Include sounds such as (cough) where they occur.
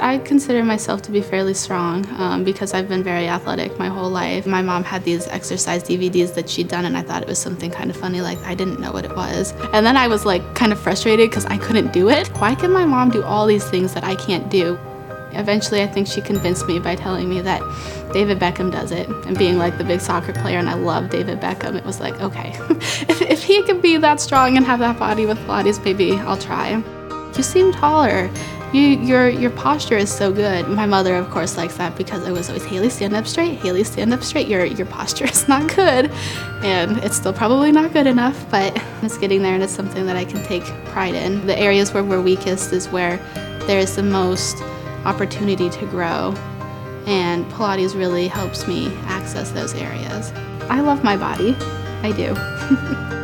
I consider myself to be fairly strong um, because I've been very athletic my whole life. My mom had these exercise DVDs that she'd done, and I thought it was something kind of funny, like I didn't know what it was. And then I was like kind of frustrated because I couldn't do it. Why can my mom do all these things that I can't do? Eventually, I think she convinced me by telling me that David Beckham does it and being like the big soccer player, and I love David Beckham. It was like, okay, (laughs) if, if he can be that strong and have that body with Pilates, maybe I'll try. You seem taller. You, your your posture is so good. My mother, of course, likes that because I was always Haille, stand up straight. Haille, stand up straight. Your your posture is (laughs) not good, and it's still probably not good enough, but it's getting there, and it's something that I can take pride in. The areas where we're weakest is where there is the most opportunity to grow, and Pilates really helps me access those areas. I love my body. I do. (laughs)